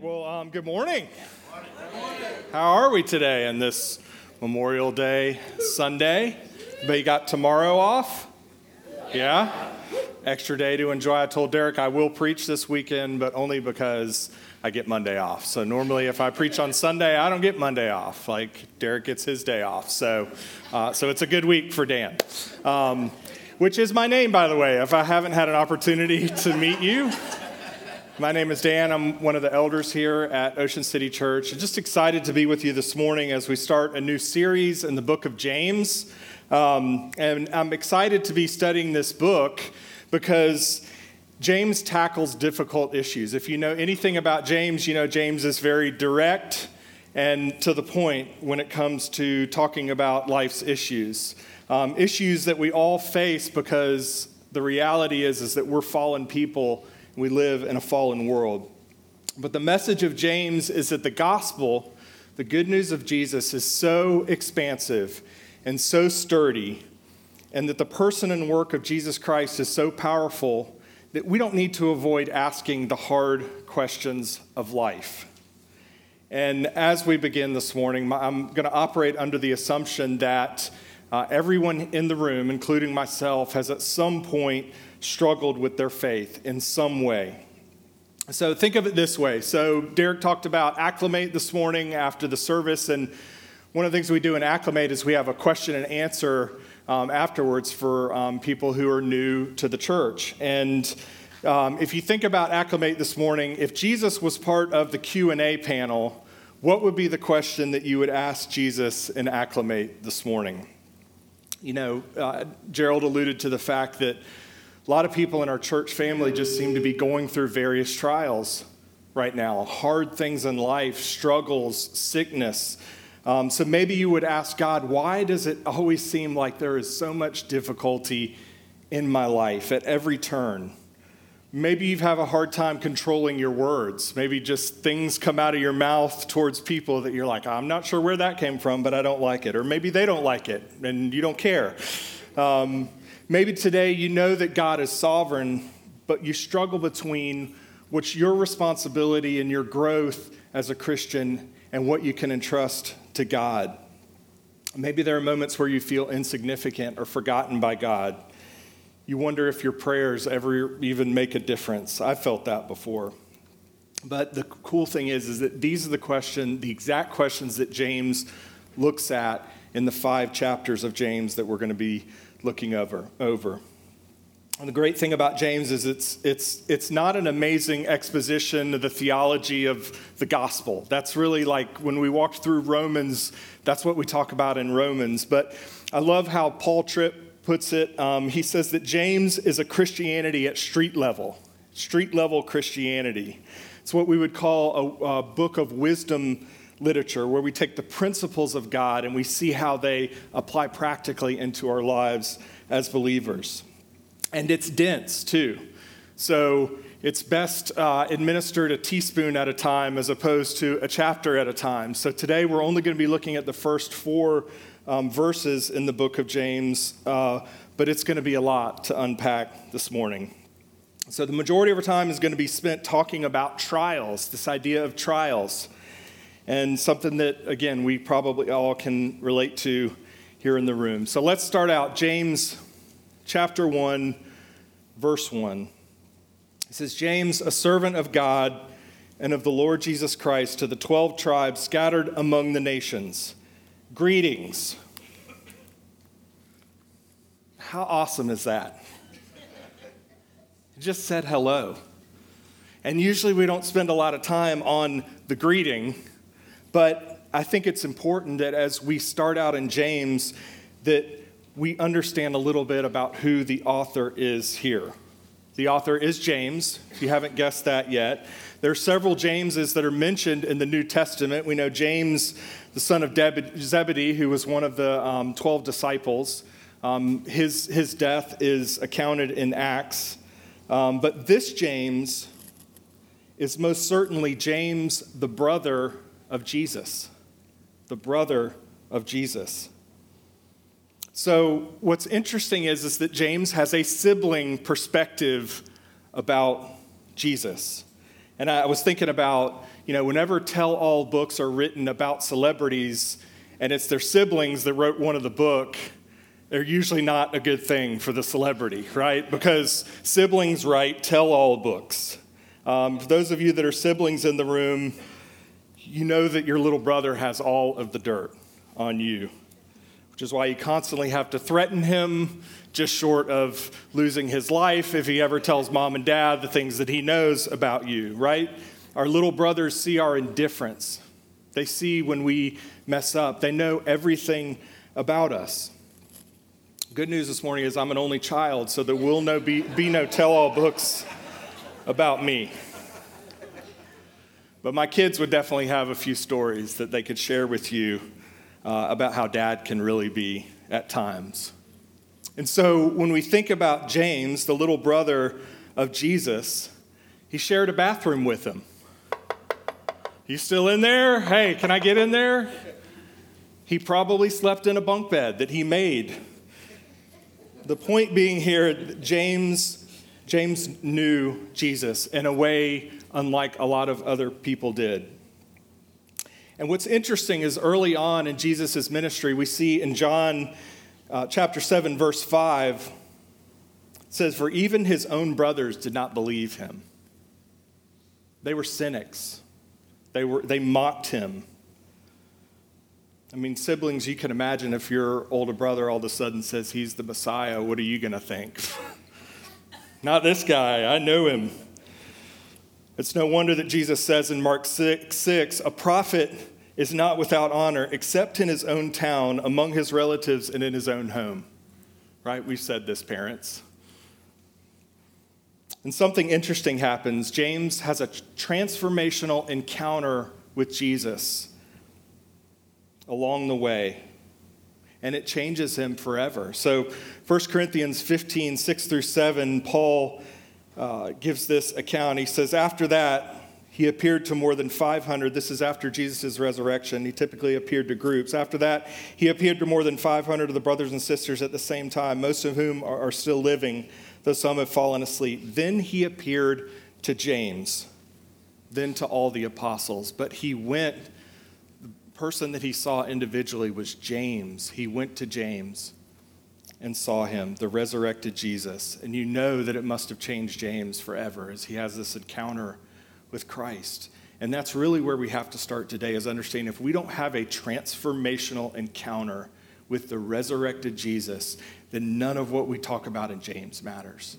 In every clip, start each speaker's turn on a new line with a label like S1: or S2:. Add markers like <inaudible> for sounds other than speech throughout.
S1: Well, um, good morning. How are we today on this Memorial Day Sunday? But you got tomorrow off? Yeah? Extra day to enjoy. I told Derek I will preach this weekend, but only because I get Monday off. So normally, if I preach on Sunday, I don't get Monday off. Like Derek gets his day off. So, uh, so it's a good week for Dan. Um, which is my name, by the way, if I haven't had an opportunity <laughs> to meet you. My name is Dan. I'm one of the elders here at Ocean City Church. I'm just excited to be with you this morning as we start a new series in the book of James. Um, and I'm excited to be studying this book because James tackles difficult issues. If you know anything about James, you know James is very direct and to the point when it comes to talking about life's issues. Um, issues that we all face because the reality is, is that we're fallen people we live in a fallen world. But the message of James is that the gospel, the good news of Jesus, is so expansive and so sturdy, and that the person and work of Jesus Christ is so powerful that we don't need to avoid asking the hard questions of life. And as we begin this morning, I'm going to operate under the assumption that uh, everyone in the room, including myself, has at some point struggled with their faith in some way. So think of it this way. So Derek talked about acclimate this morning after the service, and one of the things we do in acclimate is we have a question and answer um, afterwards for um, people who are new to the church. And um, if you think about acclimate this morning, if Jesus was part of the Q and A panel, what would be the question that you would ask Jesus in acclimate this morning? You know, uh, Gerald alluded to the fact that a lot of people in our church family just seem to be going through various trials right now hard things in life, struggles, sickness. Um, so maybe you would ask God, why does it always seem like there is so much difficulty in my life at every turn? Maybe you have a hard time controlling your words. Maybe just things come out of your mouth towards people that you're like, I'm not sure where that came from, but I don't like it. Or maybe they don't like it and you don't care. Um, Maybe today you know that God is sovereign, but you struggle between what's your responsibility and your growth as a Christian and what you can entrust to God. Maybe there are moments where you feel insignificant or forgotten by God. You wonder if your prayers ever even make a difference. I've felt that before. But the cool thing is, is that these are the question, the exact questions that James looks at in the five chapters of James that we're going to be looking over. over. And the great thing about James is it's, it's, it's not an amazing exposition of the theology of the gospel. That's really like when we walked through Romans, that's what we talk about in Romans. But I love how Paul Tripp puts it. Um, he says that James is a Christianity at street level, street level Christianity. It's what we would call a, a book of wisdom literature where we take the principles of God and we see how they apply practically into our lives as believers. And it's dense too. So it's best uh, administered a teaspoon at a time as opposed to a chapter at a time. So today we're only going to be looking at the first four um, verses in the book of James, uh, but it's going to be a lot to unpack this morning. So the majority of our time is going to be spent talking about trials, this idea of trials and something that, again, we probably all can relate to here in the room. So let's start out. James chapter 1, verse 1. It says, James, a servant of God and of the Lord Jesus Christ, to the 12 tribes scattered among the nations, greetings. How awesome is that? Just said hello. And usually we don't spend a lot of time on the greeting but I think it's important that as we start out in James, that we understand a little bit about who the author is here. The author is James, if you haven't guessed that yet. There are several Jameses that are mentioned in the New Testament. We know James, the son of Zebedee, who was one of the um, 12 disciples. Um, his, his death is accounted in Acts. Um, but this James is most certainly James, the brother of Jesus, the brother of Jesus. So, what's interesting is, is that James has a sibling perspective about Jesus. And I was thinking about, you know, whenever tell all books are written about celebrities and it's their siblings that wrote one of the book, they're usually not a good thing for the celebrity, right? Because siblings write tell all books. Um, for those of you that are siblings in the room, you know that your little brother has all of the dirt on you, which is why you constantly have to threaten him, just short of losing his life if he ever tells mom and dad the things that he knows about you, right? Our little brothers see our indifference. They see when we mess up, they know everything about us. Good news this morning is I'm an only child, so there will no be, be no tell all books about me. But my kids would definitely have a few stories that they could share with you uh, about how dad can really be at times. And so when we think about James, the little brother of Jesus, he shared a bathroom with him. You still in there? Hey, can I get in there? He probably slept in a bunk bed that he made. The point being here, James, James knew Jesus in a way unlike a lot of other people did. And what's interesting is early on in Jesus' ministry, we see in John uh, chapter 7, verse 5, it says, For even his own brothers did not believe him. They were cynics, they, were, they mocked him. I mean, siblings, you can imagine if your older brother all of a sudden says he's the Messiah, what are you going to think? <laughs> Not this guy, I know him. It's no wonder that Jesus says in Mark 6, 6 a prophet is not without honor except in his own town, among his relatives, and in his own home. Right? We've said this, parents. And something interesting happens. James has a transformational encounter with Jesus along the way, and it changes him forever. So, 1 Corinthians 15, 6 through 7, Paul uh, gives this account. He says, After that, he appeared to more than 500. This is after Jesus' resurrection. He typically appeared to groups. After that, he appeared to more than 500 of the brothers and sisters at the same time, most of whom are, are still living, though some have fallen asleep. Then he appeared to James, then to all the apostles. But he went, the person that he saw individually was James. He went to James and saw him, the resurrected Jesus. And you know that it must have changed James forever as he has this encounter with Christ. And that's really where we have to start today is understanding if we don't have a transformational encounter with the resurrected Jesus, then none of what we talk about in James matters.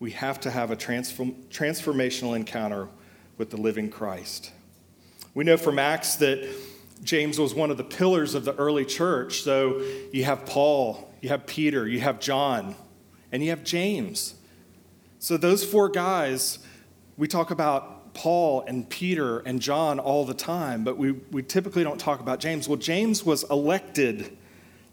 S1: We have to have a transform, transformational encounter with the living Christ. We know from Acts that James was one of the pillars of the early church. So you have Paul, you have Peter, you have John, and you have James. So, those four guys, we talk about Paul and Peter and John all the time, but we, we typically don't talk about James. Well, James was elected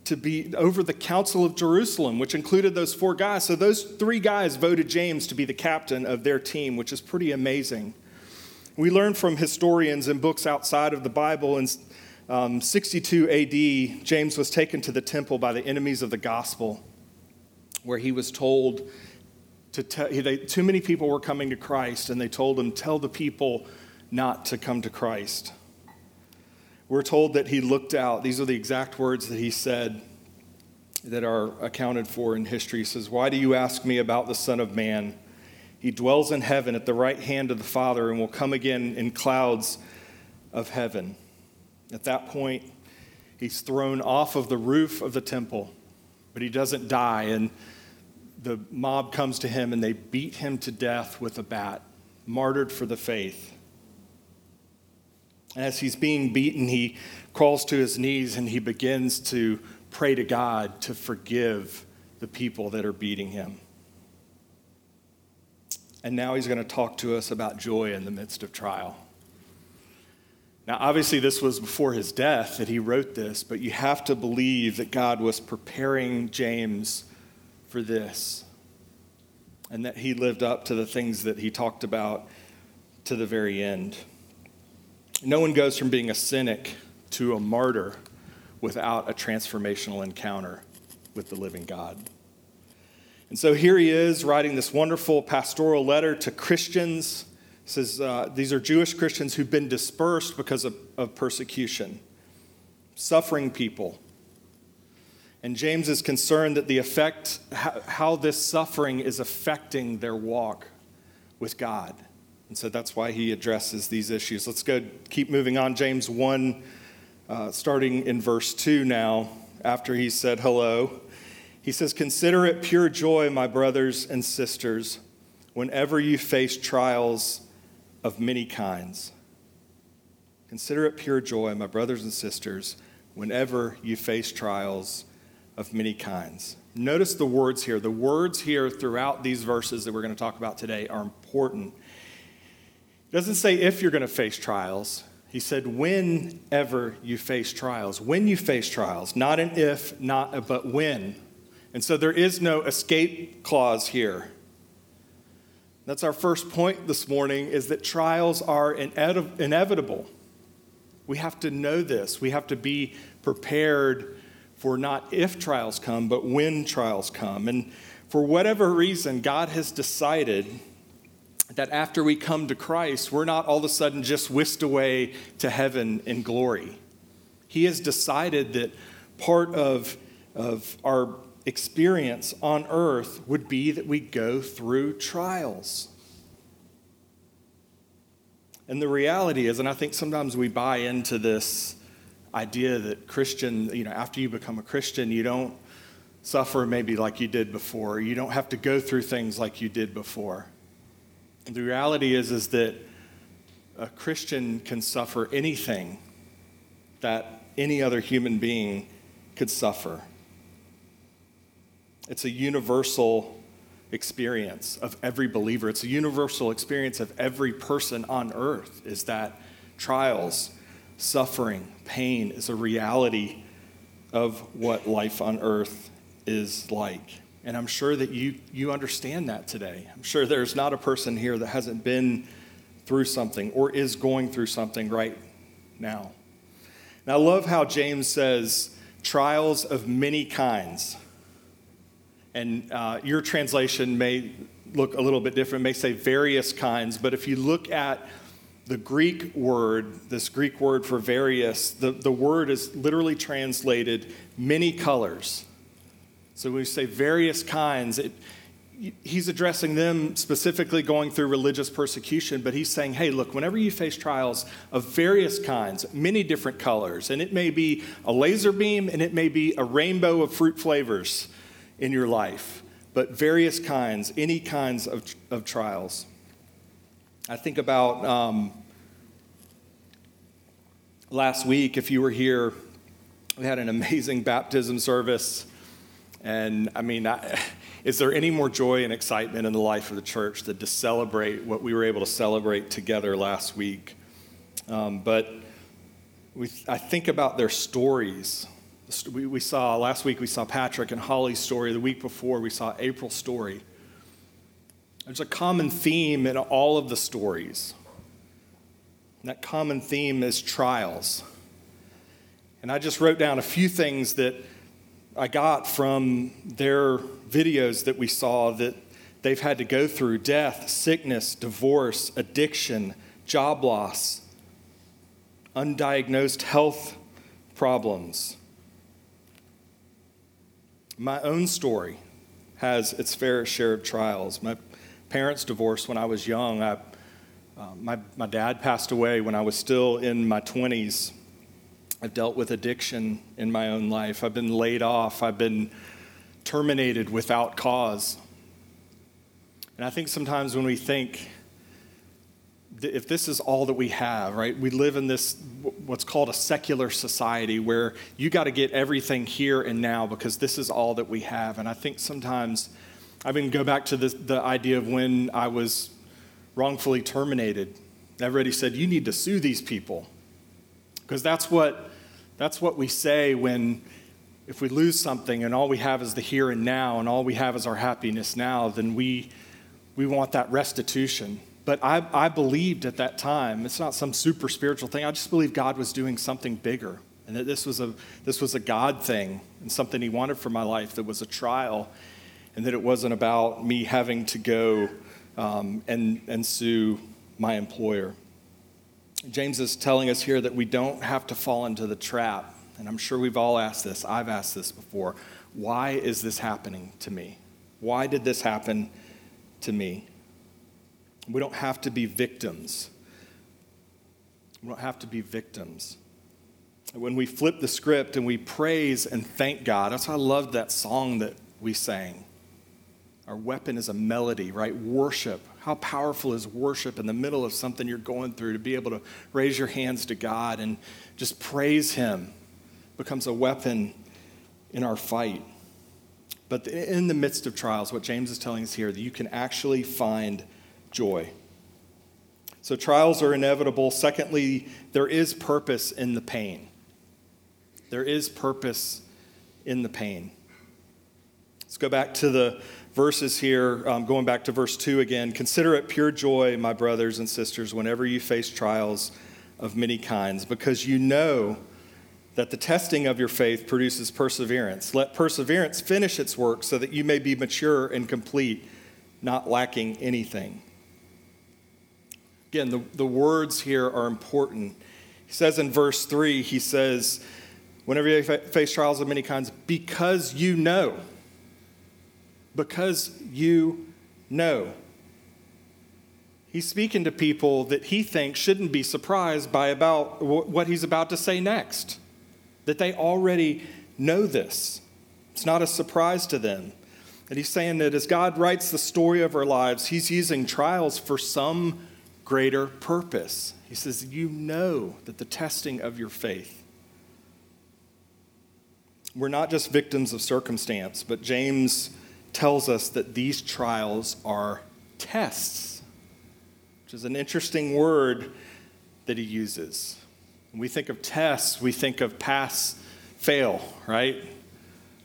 S1: to be over the Council of Jerusalem, which included those four guys. So, those three guys voted James to be the captain of their team, which is pretty amazing. We learn from historians and books outside of the Bible and um, 62 AD, James was taken to the temple by the enemies of the gospel, where he was told to tell, too many people were coming to Christ, and they told him, Tell the people not to come to Christ. We're told that he looked out. These are the exact words that he said that are accounted for in history. He says, Why do you ask me about the Son of Man? He dwells in heaven at the right hand of the Father and will come again in clouds of heaven. At that point, he's thrown off of the roof of the temple, but he doesn't die. And the mob comes to him and they beat him to death with a bat, martyred for the faith. As he's being beaten, he crawls to his knees and he begins to pray to God to forgive the people that are beating him. And now he's going to talk to us about joy in the midst of trial. Now, obviously, this was before his death that he wrote this, but you have to believe that God was preparing James for this and that he lived up to the things that he talked about to the very end. No one goes from being a cynic to a martyr without a transformational encounter with the living God. And so here he is writing this wonderful pastoral letter to Christians says uh, these are Jewish Christians who've been dispersed because of, of persecution, suffering people. And James is concerned that the effect, how, how this suffering is affecting their walk with God. And so that's why he addresses these issues. Let's go keep moving on. James 1, uh, starting in verse 2 now, after he said hello. He says, Consider it pure joy, my brothers and sisters, whenever you face trials of many kinds. Consider it pure joy, my brothers and sisters, whenever you face trials of many kinds. Notice the words here. The words here throughout these verses that we're going to talk about today are important. It doesn't say if you're going to face trials. He said, whenever you face trials. When you face trials, not an if, not a but when. And so there is no escape clause here. That's our first point this morning is that trials are inevitable. We have to know this. We have to be prepared for not if trials come, but when trials come. And for whatever reason, God has decided that after we come to Christ, we're not all of a sudden just whisked away to heaven in glory. He has decided that part of, of our experience on earth would be that we go through trials. And the reality is, and I think sometimes we buy into this idea that Christian, you know, after you become a Christian, you don't suffer maybe like you did before. You don't have to go through things like you did before. And the reality is, is that a Christian can suffer anything that any other human being could suffer. It's a universal experience of every believer. It's a universal experience of every person on earth is that trials, suffering, pain is a reality of what life on earth is like. And I'm sure that you, you understand that today. I'm sure there's not a person here that hasn't been through something or is going through something right now. And I love how James says, trials of many kinds. And uh, your translation may look a little bit different, may say various kinds, but if you look at the Greek word, this Greek word for various, the, the word is literally translated many colors. So when we say various kinds, it, he's addressing them specifically going through religious persecution, but he's saying, hey, look, whenever you face trials of various kinds, many different colors, and it may be a laser beam and it may be a rainbow of fruit flavors in your life, but various kinds, any kinds of, of trials. I think about um, last week, if you were here, we had an amazing <laughs> baptism service. And I mean, I, <laughs> is there any more joy and excitement in the life of the church than to celebrate what we were able to celebrate together last week? Um, but we, I think about their stories we, we saw last week, we saw Patrick and Holly's story. The week before, we saw April's story. There's a common theme in all of the stories. And that common theme is trials. And I just wrote down a few things that I got from their videos that we saw that they've had to go through death, sickness, divorce, addiction, job loss, undiagnosed health problems my own story has its fair share of trials. My parents divorced when I was young. I, uh, my, my dad passed away when I was still in my 20s. I've dealt with addiction in my own life. I've been laid off. I've been terminated without cause. And I think sometimes when we think, if this is all that we have, right? We live in this what's called a secular society where you got to get everything here and now because this is all that we have. And I think sometimes I mean go back to the, the idea of when I was wrongfully terminated. Everybody said you need to sue these people because that's what that's what we say when if we lose something and all we have is the here and now and all we have is our happiness now, then we we want that restitution. But I, I believed at that time, it's not some super spiritual thing, I just believed God was doing something bigger and that this was a, this was a God thing and something He wanted for my life that was a trial and that it wasn't about me having to go um, and, and sue my employer. James is telling us here that we don't have to fall into the trap. And I'm sure we've all asked this. I've asked this before. Why is this happening to me? Why did this happen to me? We don't have to be victims. We don't have to be victims. When we flip the script and we praise and thank God, that's why I loved that song that we sang. Our weapon is a melody, right? Worship. How powerful is worship in the middle of something you're going through to be able to raise your hands to God and just praise Him becomes a weapon in our fight. But in the midst of trials, what James is telling us here, that you can actually find joy. So trials are inevitable. Secondly, there is purpose in the pain. There is purpose in the pain. Let's go back to the verses here, um, going back to verse 2 again. Consider it pure joy, my brothers and sisters, whenever you face trials of many kinds, because you know that the testing of your faith produces perseverance. Let perseverance finish its work so that you may be mature and complete, not lacking anything. Again, the, the words here are important. He says in verse 3, he says, Whenever you face trials of many kinds, because you know because you know. He's speaking to people that he thinks shouldn't be surprised by about what he's about to say next. That they already know this. It's not a surprise to them. And he's saying that as God writes the story of our lives, he's using trials for some greater purpose. He says, You know that the testing of your faith. We're not just victims of circumstance, but James tells us that these trials are tests, which is an interesting word that he uses. When we think of tests, we think of pass, fail, right?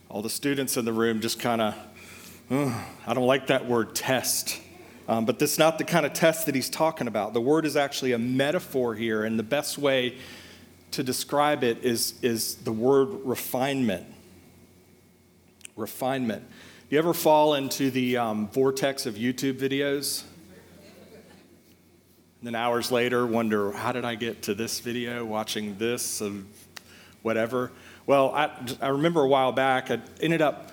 S1: All the students in the room just kind of, I don't like that word test. Um, but that's not the kind of test that he's talking about. The word is actually a metaphor here, and the best way to describe it is, is the word refinement. Refinement. You ever fall into the um, vortex of YouTube videos? And then hours later, wonder, how did I get to this video, watching this, of whatever? Well, I, I remember a while back, I ended up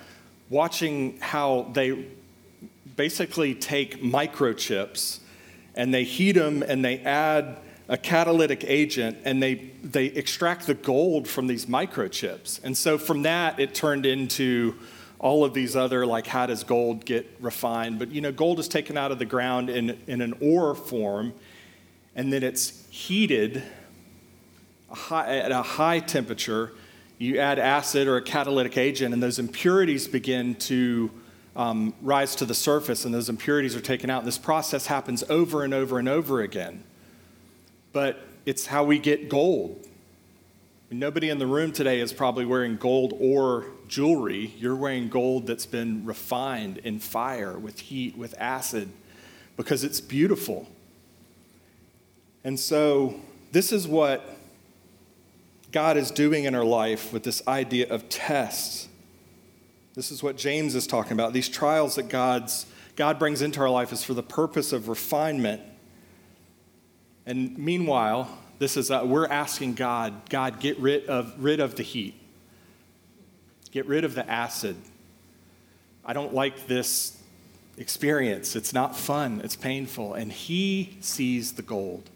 S1: watching how they basically take microchips and they heat them and they add a catalytic agent and they, they extract the gold from these microchips. And so from that, it turned into all of these other like how does gold get refined but you know gold is taken out of the ground in, in an ore form and then it's heated at a high temperature you add acid or a catalytic agent and those impurities begin to um, rise to the surface and those impurities are taken out this process happens over and over and over again but it's how we get gold Nobody in the room today is probably wearing gold or jewelry. You're wearing gold that's been refined in fire, with heat, with acid, because it's beautiful. And so, this is what God is doing in our life with this idea of tests. This is what James is talking about. These trials that God's, God brings into our life is for the purpose of refinement. And meanwhile, this is, uh, we're asking God, God, get rid of, rid of the heat. Get rid of the acid. I don't like this experience. It's not fun, it's painful. And He sees the gold.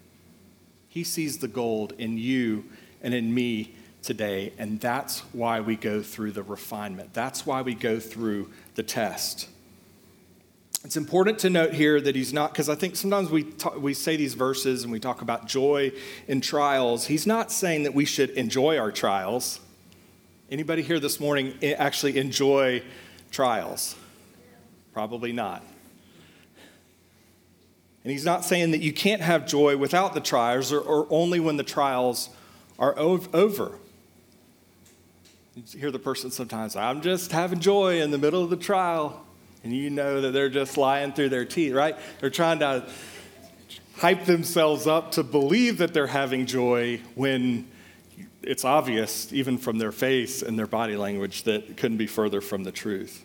S1: He sees the gold in you and in me today. And that's why we go through the refinement. That's why we go through the test. It's important to note here that he's not, because I think sometimes we, talk, we say these verses and we talk about joy in trials. He's not saying that we should enjoy our trials. Anybody here this morning eh, actually enjoy trials? Probably not. And he's not saying that you can't have joy without the trials or, or only when the trials are over. You hear the person sometimes, I'm just having joy in the middle of the trial and you know that they're just lying through their teeth, right? They're trying to hype themselves up to believe that they're having joy when it's obvious, even from their face and their body language, that it couldn't be further from the truth.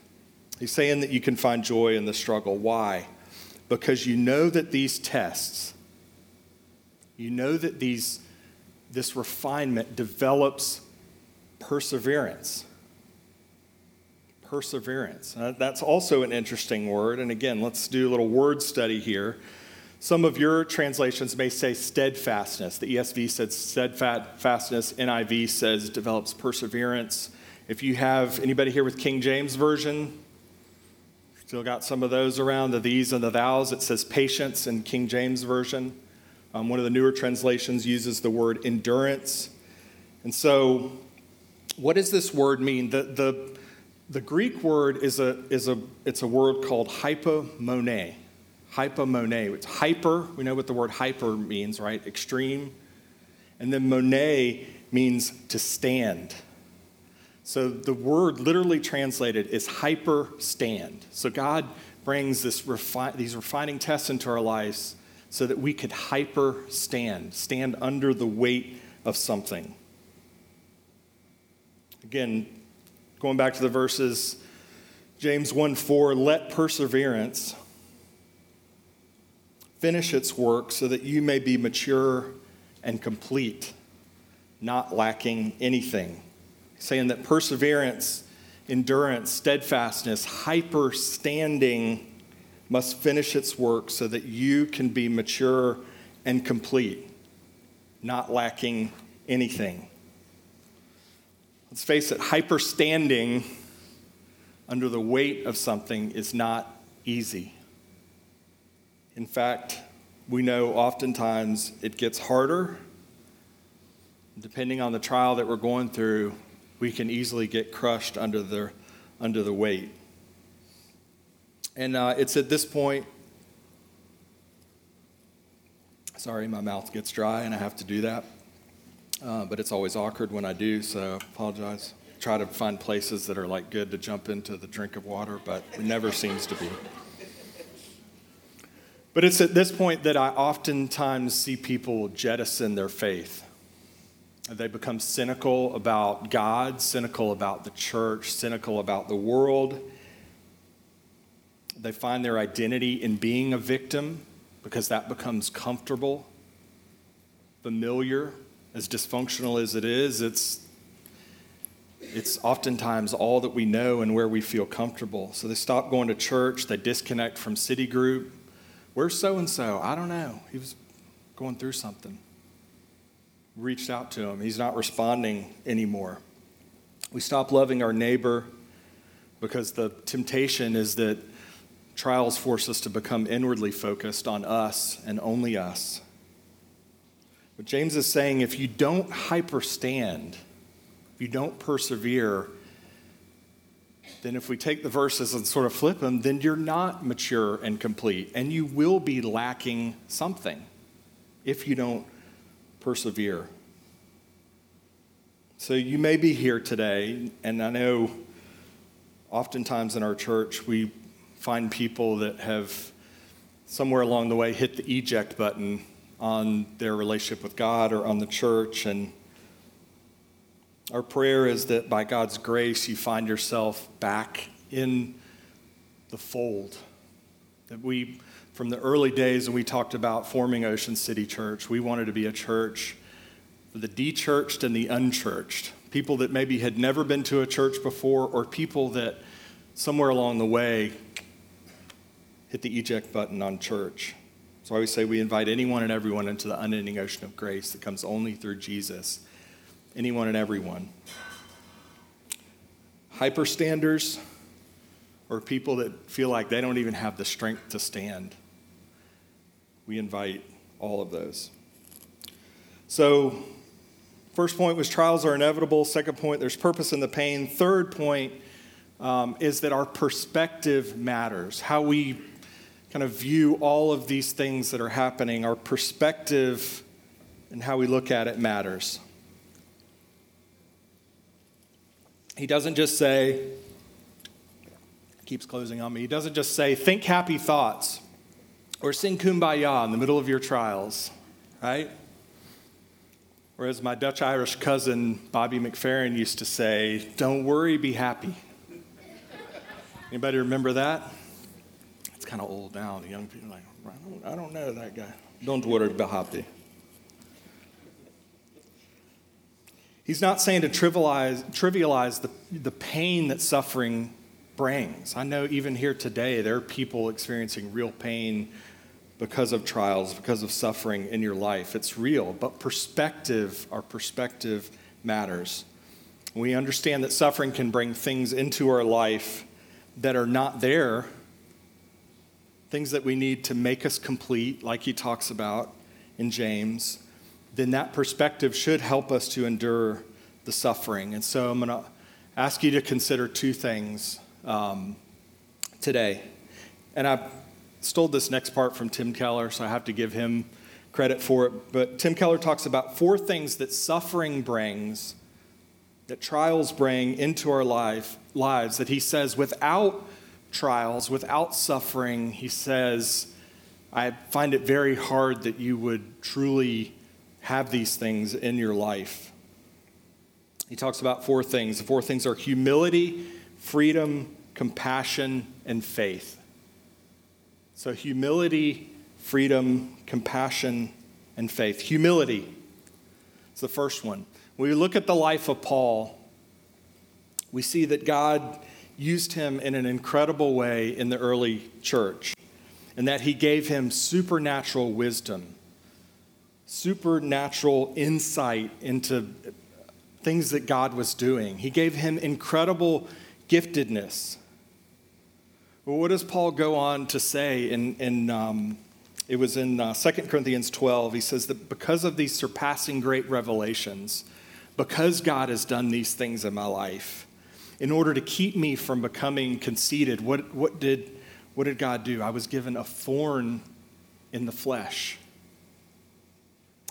S1: He's saying that you can find joy in the struggle. Why? Because you know that these tests, you know that these, this refinement develops perseverance. Perseverance. Uh, that's also an interesting word. And again, let's do a little word study here. Some of your translations may say steadfastness. The ESV says steadfastness. NIV says develops perseverance. If you have anybody here with King James Version, still got some of those around, the these and the thous. It says patience in King James Version. Um, one of the newer translations uses the word endurance. And so, what does this word mean? The, the, the Greek word is a, is a, it's a word called hypomone. Hypomone. It's hyper, we know what the word hyper means, right? Extreme. And then mone means to stand. So the word literally translated is hyper stand. So God brings this refi- these refining tests into our lives so that we could hyper stand, stand under the weight of something. Again, going back to the verses, James 1 4, let perseverance finish its work so that you may be mature and complete, not lacking anything saying that perseverance, endurance, steadfastness, hyper standing must finish its work so that you can be mature and complete, not lacking anything. Let's face it, hyper standing under the weight of something is not easy. In fact, we know oftentimes it gets harder. Depending on the trial that we're going through, we can easily get crushed under the, under the weight. And uh, it's at this point, sorry, my mouth gets dry and I have to do that. Uh, but it's always awkward when I do, so I apologize. Try to find places that are like good to jump into the drink of water, but it never seems to be. But it's at this point that I oftentimes see people jettison their faith. They become cynical about God, cynical about the church, cynical about the world. They find their identity in being a victim because that becomes comfortable, familiar. As dysfunctional as it is, it's, it's oftentimes all that we know and where we feel comfortable. So they stop going to church, they disconnect from city group. Where's so and so? I don't know. He was going through something reached out to him. He's not responding anymore. We stop loving our neighbor because the temptation is that trials force us to become inwardly focused on us and only us. But James is saying if you don't hyperstand, if you don't persevere, then if we take the verses and sort of flip them, then you're not mature and complete, and you will be lacking something if you don't persevere. So you may be here today, and I know oftentimes in our church we find people that have somewhere along the way hit the eject button on their relationship with God or on the church. And our prayer is that by God's grace, you find yourself back in the fold. That we from the early days when we talked about forming Ocean City Church, we wanted to be a church for the de-churched and the unchurched, people that maybe had never been to a church before, or people that somewhere along the way hit the eject button on church. So I always say we invite anyone and everyone into the unending ocean of grace that comes only through Jesus. Anyone and everyone. Hyperstanders or people that feel like they don't even have the strength to stand we invite all of those. So, first point was trials are inevitable. Second point, there's purpose in the pain. Third point um, is that our perspective matters. How we kind of view all of these things that are happening, our perspective and how we look at it matters. He doesn't just say, keeps closing on me, he doesn't just say, think happy thoughts. Or sing kumbaya in the middle of your trials, right? Or as my Dutch Irish cousin Bobby McFerrin used to say, don't worry, be happy. Anybody remember that? kind of old now. The young people are like, I don't, I don't know that guy. Don't worry about it. He's not saying to trivialize, trivialize the, the pain that suffering brings. I know even here today, there are people experiencing real pain because of trials, because of suffering in your life. It's real, but perspective, our perspective matters. We understand that suffering can bring things into our life that are not there things that we need to make us complete, like he talks about in James, then that perspective should help us to endure the suffering. And so I'm going to ask you to consider two things um, today. And I stole this next part from Tim Keller, so I have to give him credit for it. But Tim Keller talks about four things that suffering brings, that trials bring into our life, lives, that he says without trials, without suffering, he says, I find it very hard that you would truly have these things in your life. He talks about four things. The four things are humility, freedom, compassion, and faith. So, humility, freedom, compassion, and faith. Humility is the first one. When we look at the life of Paul, we see that God used him in an incredible way in the early church, and that he gave him supernatural wisdom, supernatural insight into things that God was doing. He gave him incredible giftedness. Well, what does Paul go on to say in, in um, it was in uh, 2 Corinthians 12. He says that because of these surpassing great revelations, because God has done these things in my life, in order to keep me from becoming conceited, what, what, did, what did God do? I was given a thorn in the flesh.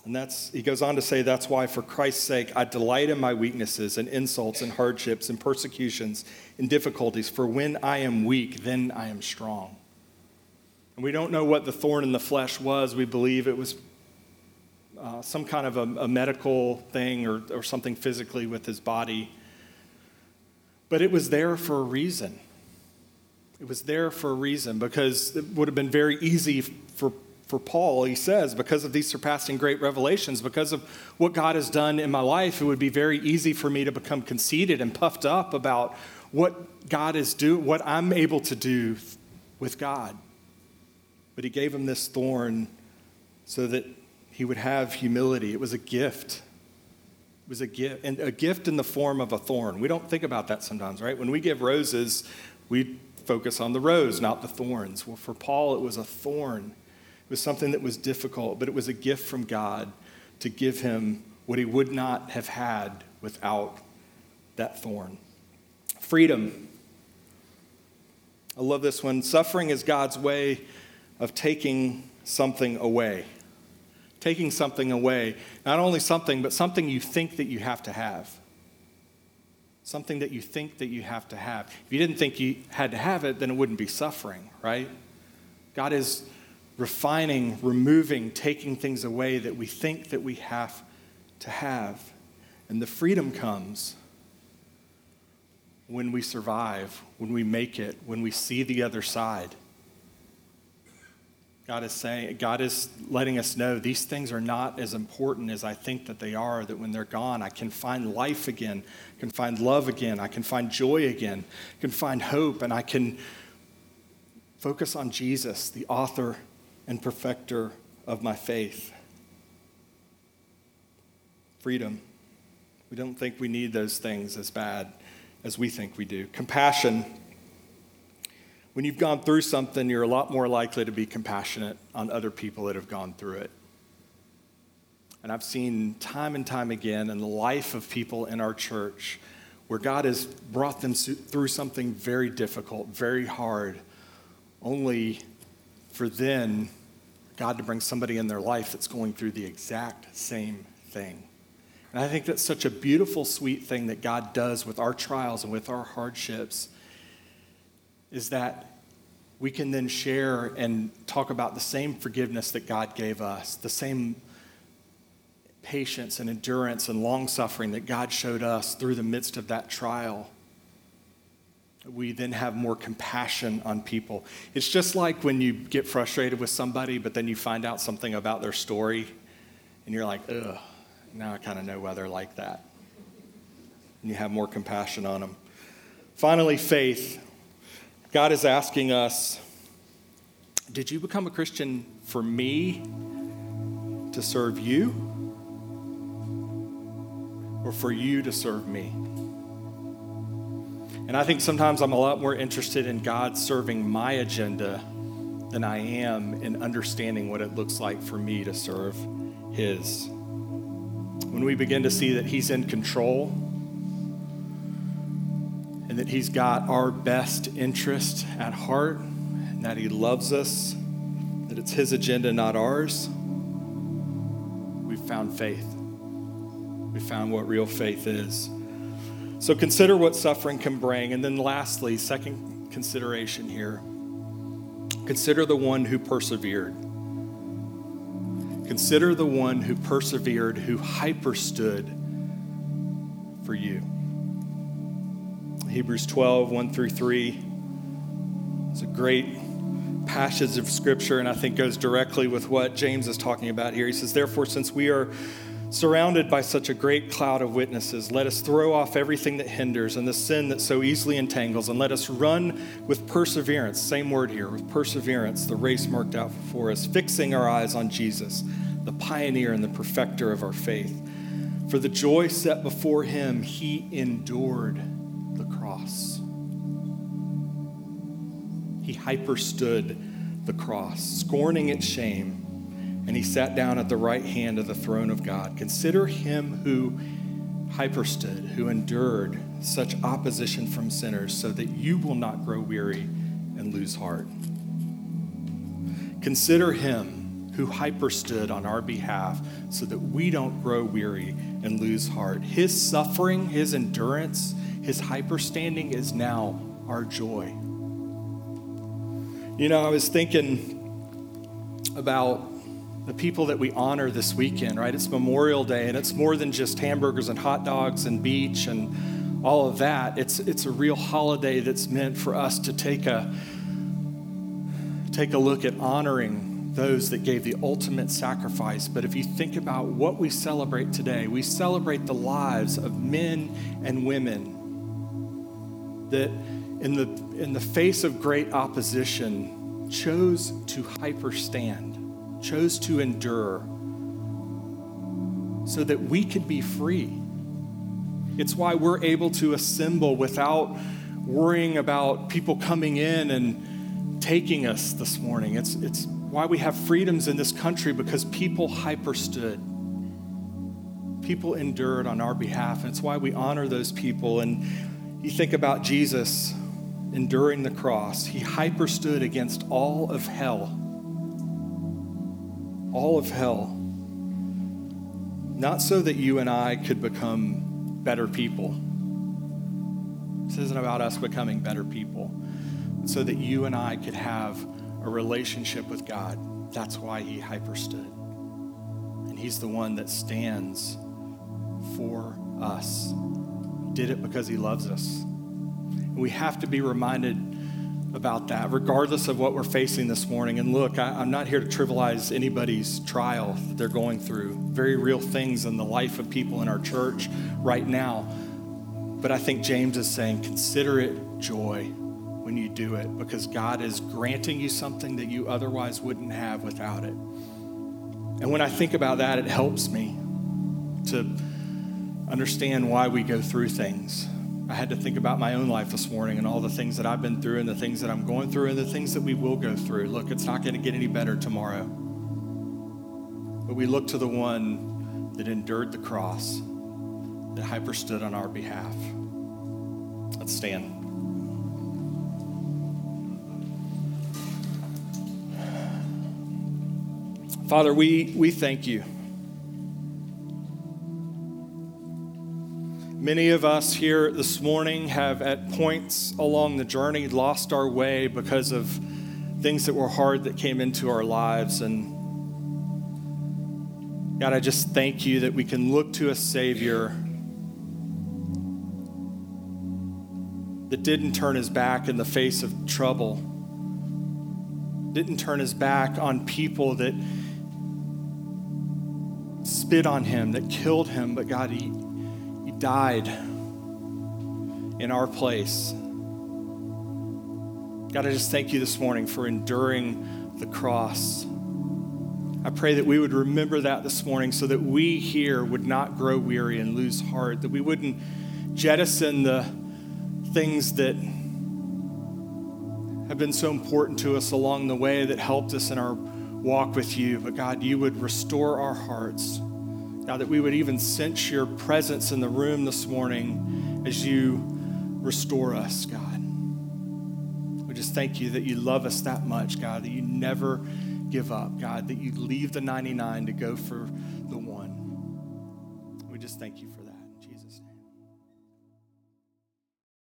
S1: And that's, he goes on to say, that's why, for Christ's sake, I delight in my weaknesses and insults and hardships and persecutions and difficulties. For when I am weak, then I am strong. And we don't know what the thorn in the flesh was. We believe it was uh, some kind of a, a medical thing or, or something physically with his body. But it was there for a reason. It was there for a reason because it would have been very easy for for Paul, he says, because of these surpassing great revelations, because of what God has done in my life, it would be very easy for me to become conceited and puffed up about what God is doing, what I'm able to do with God. But he gave him this thorn so that he would have humility. It was a gift. Was a gift, and a gift in the form of a thorn. We don't think about that sometimes, right? When we give roses, we focus on the rose, not the thorns. Well, for Paul, it was a thorn. It was something that was difficult, but it was a gift from God to give him what he would not have had without that thorn. Freedom. I love this one. Suffering is God's way of taking something away. Taking something away. Not only something, but something you think that you have to have. Something that you think that you have to have. If you didn't think you had to have it, then it wouldn't be suffering, right? God is refining, removing, taking things away that we think that we have to have. And the freedom comes when we survive, when we make it, when we see the other side. God is saying, God is letting us know these things are not as important as I think that they are, that when they're gone, I can find life again, I can find love again, I can find joy again, I can find hope, and I can focus on Jesus, the author and perfecter of my faith. Freedom. We don't think we need those things as bad as we think we do. Compassion. When you've gone through something, you're a lot more likely to be compassionate on other people that have gone through it. And I've seen time and time again in the life of people in our church where God has brought them through something very difficult, very hard, only for then God to bring somebody in their life that's going through the exact same thing. And I think that's such a beautiful, sweet thing that God does with our trials and with our hardships is that we can then share and talk about the same forgiveness that God gave us, the same patience and endurance and long suffering that God showed us through the midst of that trial we then have more compassion on people. It's just like when you get frustrated with somebody, but then you find out something about their story, and you're like, ugh, now I kind of know why they're like that. and you have more compassion on them. Finally, faith. God is asking us Did you become a Christian for me to serve you? Or for you to serve me? And I think sometimes I'm a lot more interested in God serving my agenda than I am in understanding what it looks like for me to serve His. When we begin to see that He's in control and that He's got our best interest at heart, and that He loves us, that it's His agenda, not ours, we've found faith. We found what real faith is. So consider what suffering can bring. And then, lastly, second consideration here consider the one who persevered. Consider the one who persevered, who hyperstood for you. Hebrews 12, 1 through 3. It's a great passage of scripture, and I think goes directly with what James is talking about here. He says, Therefore, since we are Surrounded by such a great cloud of witnesses, let us throw off everything that hinders and the sin that so easily entangles, and let us run with perseverance, same word here, with perseverance, the race marked out for us, fixing our eyes on Jesus, the pioneer and the perfecter of our faith. For the joy set before him, he endured cross. He hyperstood the cross, scorning its shame and he sat down at the right hand of the throne of God. Consider him who hyperstood, who endured such opposition from sinners, so that you will not grow weary and lose heart. Consider him who hyperstood on our behalf, so that we don't grow weary and lose heart. His suffering, his endurance, his hyperstanding is now our joy. You know, I was thinking about the people that we honor this weekend, right? It's Memorial Day, and it's more than just hamburgers and hot dogs and beach and all of that. It's, it's a real holiday that's meant for us to take a, take a look at honoring those that gave the ultimate sacrifice. But if you think about what we celebrate today, we celebrate the lives of men and women that, in the, in the face of great opposition, chose to hyperstand chose to endure so that we could be free. It's why we're able to assemble without worrying about people coming in and taking us this morning. It's, it's why we have freedoms in this country because people hyperstood. People endured on our behalf. And it's why we honor those people. And you think about Jesus enduring the cross, he hyperstood against all of hell all of hell, not so that you and I could become better people. This isn't about us becoming better people, so that you and I could have a relationship with God. That's why he hyperstood. And he's the one that stands for us. Did it because he loves us. And we have to be reminded about that, regardless of what we're facing this morning. And look, I, am not here to trivialize anybody's trial that they're going through. Very real things in the life of people in our church right now. But I think James is saying, consider it joy when you do it because God is granting you something that you otherwise wouldn't have without it. And when I think about that, it helps me to understand why we go through things I had to think about my own life this morning and all the things that I've been through and the things that I'm going through and the things that we will go through. Look, it's not going to get any better tomorrow. But we look to the one that endured the cross, that hyperstood on our behalf. Let's stand. Father, we, we thank you. Many of us here this morning have, at points along the journey, lost our way because of things that were hard that came into our lives. And God, I just thank you that we can look to a Savior that didn't turn his back in the face of trouble, didn't turn his back on people that spit on him, that killed him, but God, he died in our place. God, I just thank you this morning for enduring the cross. I pray that we would remember that this morning so that we here would not grow weary and lose heart, that we wouldn't jettison the things that have been so important to us along the way that helped us in our walk with you. But God, you would restore our hearts. God, that we would even sense your presence in the room this morning as you restore us, God. We just thank you that you love us that much, God, that you never give up, God, that you leave the 99 to go for the one. We just thank you for.